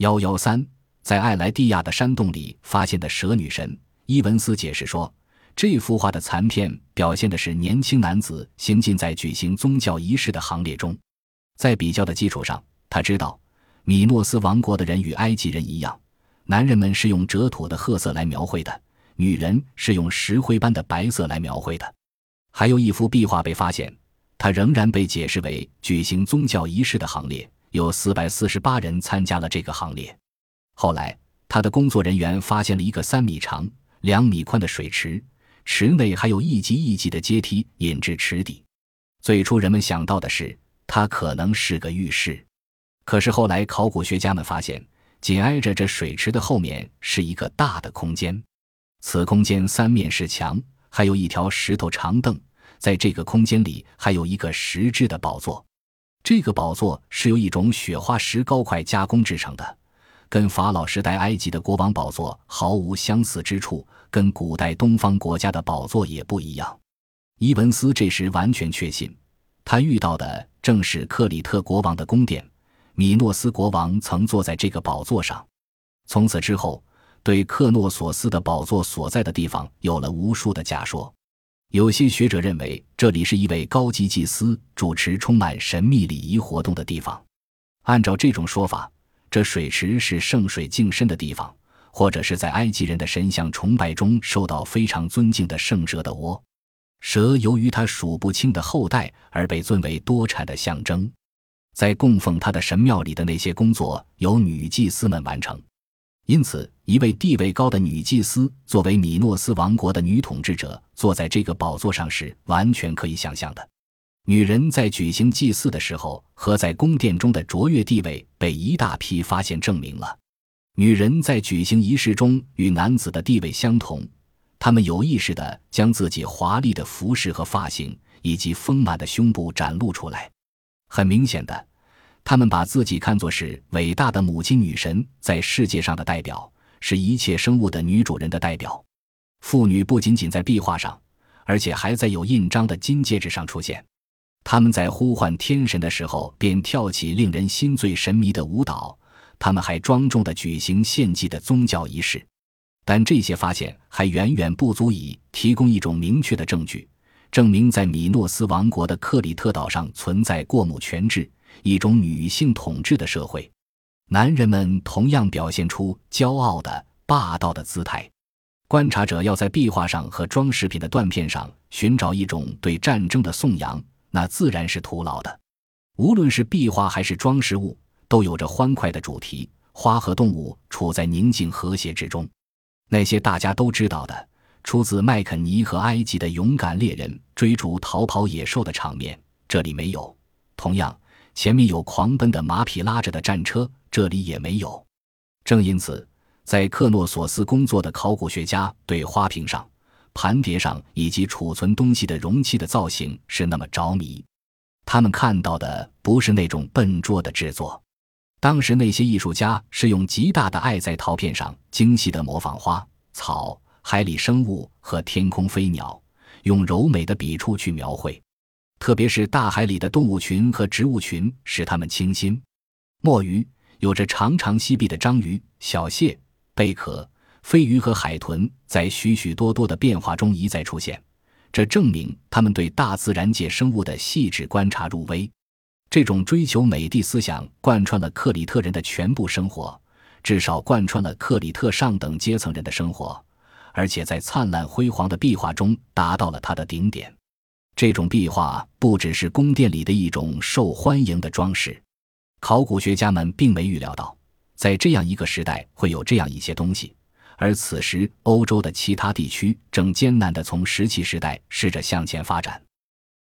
幺幺三，在艾莱蒂亚的山洞里发现的蛇女神。伊文斯解释说，这幅画的残片表现的是年轻男子行进在举行宗教仪式的行列中。在比较的基础上，他知道米诺斯王国的人与埃及人一样，男人们是用折土的褐色来描绘的，女人是用石灰般的白色来描绘的。还有一幅壁画被发现，它仍然被解释为举行宗教仪式的行列，有四百四十八人参加了这个行列。后来，他的工作人员发现了一个三米长。两米宽的水池，池内还有一级一级的阶梯引至池底。最初人们想到的是，它可能是个浴室。可是后来考古学家们发现，紧挨着这水池的后面是一个大的空间。此空间三面是墙，还有一条石头长凳。在这个空间里，还有一个石质的宝座。这个宝座是由一种雪花石膏块加工制成的。跟法老时代埃及的国王宝座毫无相似之处，跟古代东方国家的宝座也不一样。伊文斯这时完全确信，他遇到的正是克里特国王的宫殿，米诺斯国王曾坐在这个宝座上。从此之后，对克诺索斯的宝座所在的地方有了无数的假说。有些学者认为，这里是一位高级祭司主持充满神秘礼仪活动的地方。按照这种说法。这水池是圣水净身的地方，或者是在埃及人的神像崇拜中受到非常尊敬的圣蛇的窝。蛇由于它数不清的后代而被尊为多产的象征，在供奉它的神庙里的那些工作由女祭司们完成。因此，一位地位高的女祭司作为米诺斯王国的女统治者坐在这个宝座上是完全可以想象的。女人在举行祭祀的时候和在宫殿中的卓越地位被一大批发现证明了。女人在举行仪式中与男子的地位相同，她们有意识地将自己华丽的服饰和发型以及丰满的胸部展露出来。很明显的，她们把自己看作是伟大的母亲女神在世界上的代表，是一切生物的女主人的代表。妇女不仅仅在壁画上，而且还在有印章的金戒指上出现。他们在呼唤天神的时候，便跳起令人心醉神迷的舞蹈。他们还庄重地举行献祭的宗教仪式。但这些发现还远远不足以提供一种明确的证据，证明在米诺斯王国的克里特岛上存在过母权制，一种女性统治的社会。男人们同样表现出骄傲的、霸道的姿态。观察者要在壁画上和装饰品的断片上寻找一种对战争的颂扬。那自然是徒劳的。无论是壁画还是装饰物，都有着欢快的主题。花和动物处在宁静和谐之中。那些大家都知道的，出自麦肯尼和埃及的勇敢猎人追逐逃跑野兽的场面，这里没有。同样，前面有狂奔的马匹拉着的战车，这里也没有。正因此，在克诺索斯工作的考古学家对花瓶上。盘碟上以及储存东西的容器的造型是那么着迷，他们看到的不是那种笨拙的制作。当时那些艺术家是用极大的爱在陶片上精细的模仿花草、海里生物和天空飞鸟，用柔美的笔触去描绘，特别是大海里的动物群和植物群使它们清新。墨鱼有着长长细臂的章鱼、小蟹、贝壳。飞鱼和海豚在许许多多的变化中一再出现，这证明他们对大自然界生物的细致观察入微。这种追求美的思想贯穿了克里特人的全部生活，至少贯穿了克里特上等阶层人的生活，而且在灿烂辉煌的壁画中达到了它的顶点。这种壁画不只是宫殿里的一种受欢迎的装饰，考古学家们并没预料到，在这样一个时代会有这样一些东西。而此时，欧洲的其他地区正艰难地从石器时代试着向前发展。